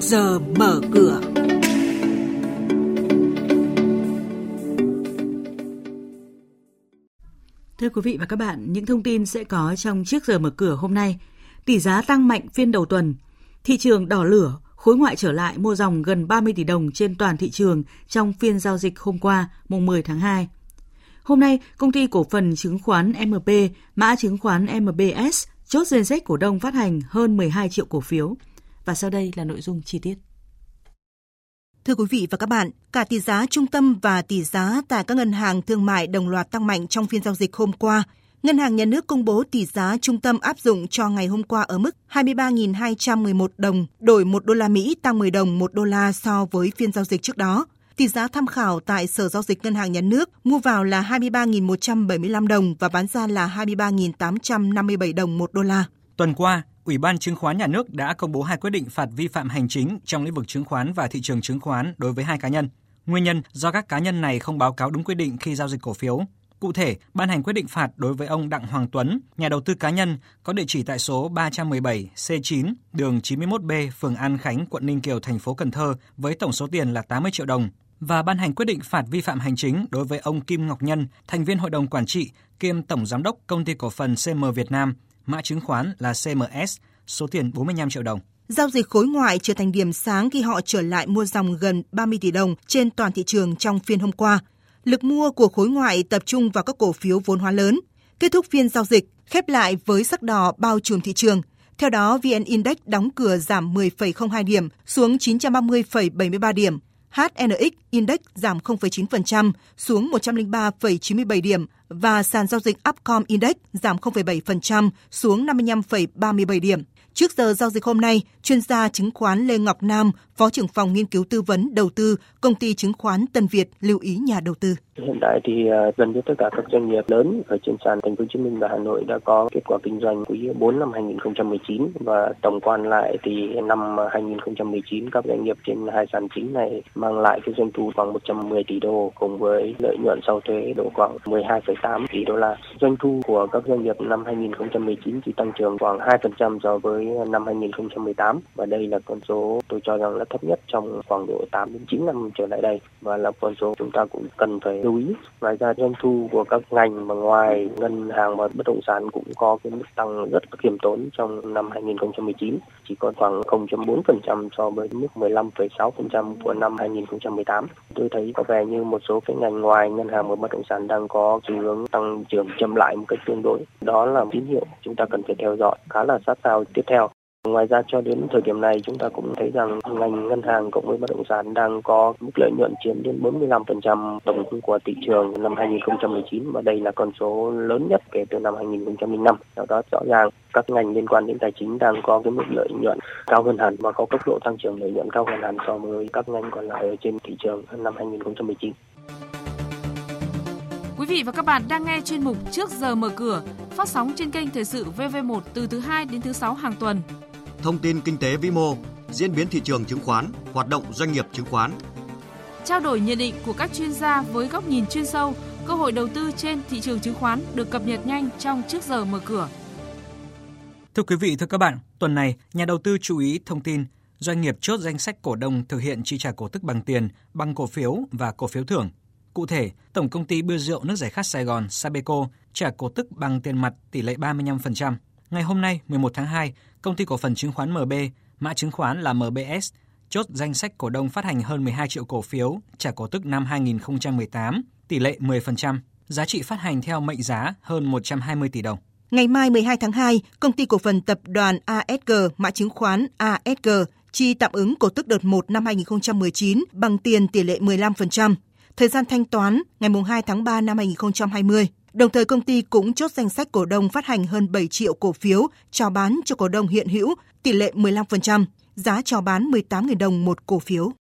trước giờ mở cửa. Thưa quý vị và các bạn, những thông tin sẽ có trong trước giờ mở cửa hôm nay. Tỷ giá tăng mạnh phiên đầu tuần. Thị trường đỏ lửa, khối ngoại trở lại mua dòng gần 30 tỷ đồng trên toàn thị trường trong phiên giao dịch hôm qua, mùng 10 tháng 2. Hôm nay, công ty cổ phần chứng khoán MP, mã chứng khoán MBS, chốt danh sách cổ đông phát hành hơn 12 triệu cổ phiếu. Và sau đây là nội dung chi tiết. Thưa quý vị và các bạn, cả tỷ giá trung tâm và tỷ giá tại các ngân hàng thương mại đồng loạt tăng mạnh trong phiên giao dịch hôm qua. Ngân hàng Nhà nước công bố tỷ giá trung tâm áp dụng cho ngày hôm qua ở mức 23.211 đồng, đổi 1 đô la Mỹ tăng 10 đồng 1 đô la so với phiên giao dịch trước đó. Tỷ giá tham khảo tại Sở Giao dịch Ngân hàng Nhà nước mua vào là 23.175 đồng và bán ra là 23.857 đồng 1 đô la. Tuần qua, Ủy ban Chứng khoán Nhà nước đã công bố hai quyết định phạt vi phạm hành chính trong lĩnh vực chứng khoán và thị trường chứng khoán đối với hai cá nhân. Nguyên nhân do các cá nhân này không báo cáo đúng quy định khi giao dịch cổ phiếu. Cụ thể, ban hành quyết định phạt đối với ông Đặng Hoàng Tuấn, nhà đầu tư cá nhân có địa chỉ tại số 317 C9, đường 91B, phường An Khánh, quận Ninh Kiều, thành phố Cần Thơ với tổng số tiền là 80 triệu đồng và ban hành quyết định phạt vi phạm hành chính đối với ông Kim Ngọc Nhân, thành viên hội đồng quản trị kiêm tổng giám đốc công ty cổ phần CM Việt Nam, mã chứng khoán là CMS, số tiền 45 triệu đồng. Giao dịch khối ngoại trở thành điểm sáng khi họ trở lại mua dòng gần 30 tỷ đồng trên toàn thị trường trong phiên hôm qua. Lực mua của khối ngoại tập trung vào các cổ phiếu vốn hóa lớn. Kết thúc phiên giao dịch, khép lại với sắc đỏ bao trùm thị trường. Theo đó, VN Index đóng cửa giảm 10,02 điểm xuống 930,73 điểm. HNX Index giảm 0,9% xuống 103,97 điểm và sàn giao dịch Upcom Index giảm 0,7% xuống 55,37 điểm. Trước giờ giao dịch hôm nay, chuyên gia chứng khoán Lê Ngọc Nam, Phó trưởng phòng nghiên cứu tư vấn đầu tư, công ty chứng khoán Tân Việt lưu ý nhà đầu tư. Hiện tại thì à, gần như tất cả các doanh nghiệp lớn ở trên sàn Thành phố Hồ Chí Minh và Hà Nội đã có kết quả kinh doanh quý 4 năm 2019 và tổng quan lại thì năm 2019 các doanh nghiệp trên hai sàn chính này mang lại cái doanh thu khoảng 110 tỷ đô cùng với lợi nhuận sau thuế độ khoảng 12,8 tỷ đô la. Doanh thu của các doanh nghiệp năm 2019 chỉ tăng trưởng khoảng 2% so với năm 2018 và đây là con số tôi cho rằng là thấp nhất trong khoảng độ 8 đến 9 năm trở lại đây và là con số chúng ta cũng cần phải lưu ý. Ngoài ra doanh thu của các ngành mà ngoài ngân hàng và bất động sản cũng có cái mức tăng rất khiêm tốn trong năm 2019, chỉ còn khoảng 0.4% so với mức 15,6% của năm 2018. Tôi thấy có vẻ như một số cái ngành ngoài ngân hàng và bất động sản đang có xu hướng tăng trưởng chậm lại một cách tương đối. Đó là tín hiệu chúng ta cần phải theo dõi khá là sát sao tiếp theo. Ngoài ra cho đến thời điểm này chúng ta cũng thấy rằng ngành ngân hàng cộng với bất động sản đang có mức lợi nhuận chiếm đến 45% tổng của thị trường năm 2019 và đây là con số lớn nhất kể từ năm 2005. Do đó rõ ràng các ngành liên quan đến tài chính đang có cái mức lợi nhuận cao hơn hẳn và có tốc độ tăng trưởng lợi nhuận cao hơn hẳn so với các ngành còn lại ở trên thị trường năm 2019. Quý vị và các bạn đang nghe chuyên mục Trước giờ mở cửa, phát sóng trên kênh Thời sự VV1 từ thứ 2 đến thứ 6 hàng tuần thông tin kinh tế vĩ mô, diễn biến thị trường chứng khoán, hoạt động doanh nghiệp chứng khoán. Trao đổi nhận định của các chuyên gia với góc nhìn chuyên sâu, cơ hội đầu tư trên thị trường chứng khoán được cập nhật nhanh trong trước giờ mở cửa. Thưa quý vị, thưa các bạn, tuần này, nhà đầu tư chú ý thông tin doanh nghiệp chốt danh sách cổ đông thực hiện chi trả cổ tức bằng tiền, bằng cổ phiếu và cổ phiếu thưởng. Cụ thể, Tổng công ty bia rượu nước giải khát Sài Gòn Sabeco trả cổ tức bằng tiền mặt tỷ lệ 35%. Ngày hôm nay, 11 tháng 2, công ty cổ phần chứng khoán MB, mã chứng khoán là MBS, chốt danh sách cổ đông phát hành hơn 12 triệu cổ phiếu trả cổ tức năm 2018, tỷ lệ 10%, giá trị phát hành theo mệnh giá hơn 120 tỷ đồng. Ngày mai 12 tháng 2, công ty cổ phần tập đoàn ASG, mã chứng khoán ASG, chi tạm ứng cổ tức đợt 1 năm 2019 bằng tiền tỷ lệ 15%. Thời gian thanh toán ngày 2 tháng 3 năm 2020. Đồng thời công ty cũng chốt danh sách cổ đông phát hành hơn 7 triệu cổ phiếu cho bán cho cổ đông hiện hữu, tỷ lệ 15%, giá cho bán 18.000 đồng một cổ phiếu.